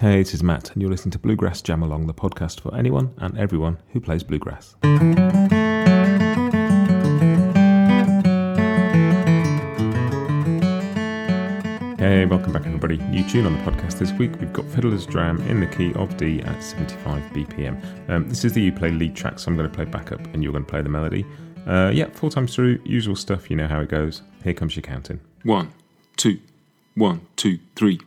Hey, this is Matt, and you're listening to Bluegrass Jam Along, the podcast for anyone and everyone who plays bluegrass. Hey, welcome back, everybody. New tune on the podcast this week. We've got Fiddler's Dram in the key of D at 75 BPM. Um, this is the you play lead track, so I'm going to play backup and you're going to play the melody. Uh, yeah, four times through, usual stuff, you know how it goes. Here comes your counting. One, two, one, two, three.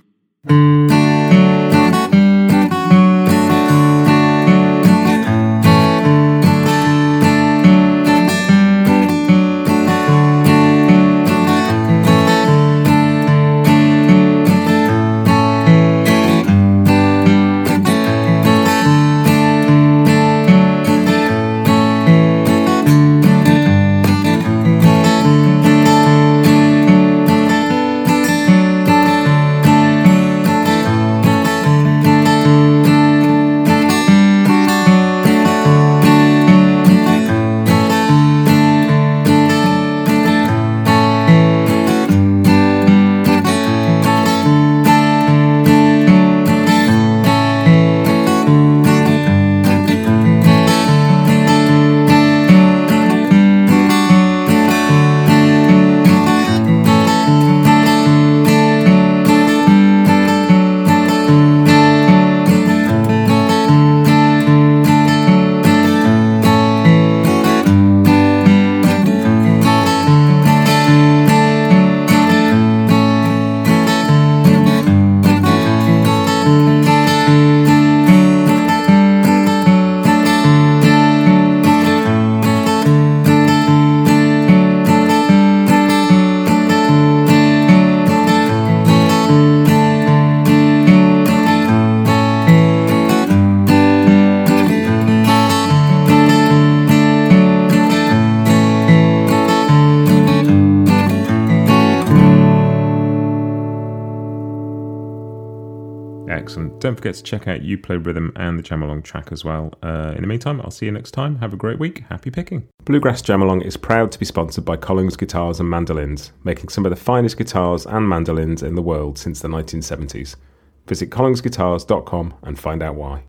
Excellent. Don't forget to check out You Play Rhythm and the Jam Along track as well. Uh, in the meantime, I'll see you next time. Have a great week. Happy picking. Bluegrass Jam Along is proud to be sponsored by Collings Guitars and Mandolins, making some of the finest guitars and mandolins in the world since the 1970s. Visit collingsguitars.com and find out why.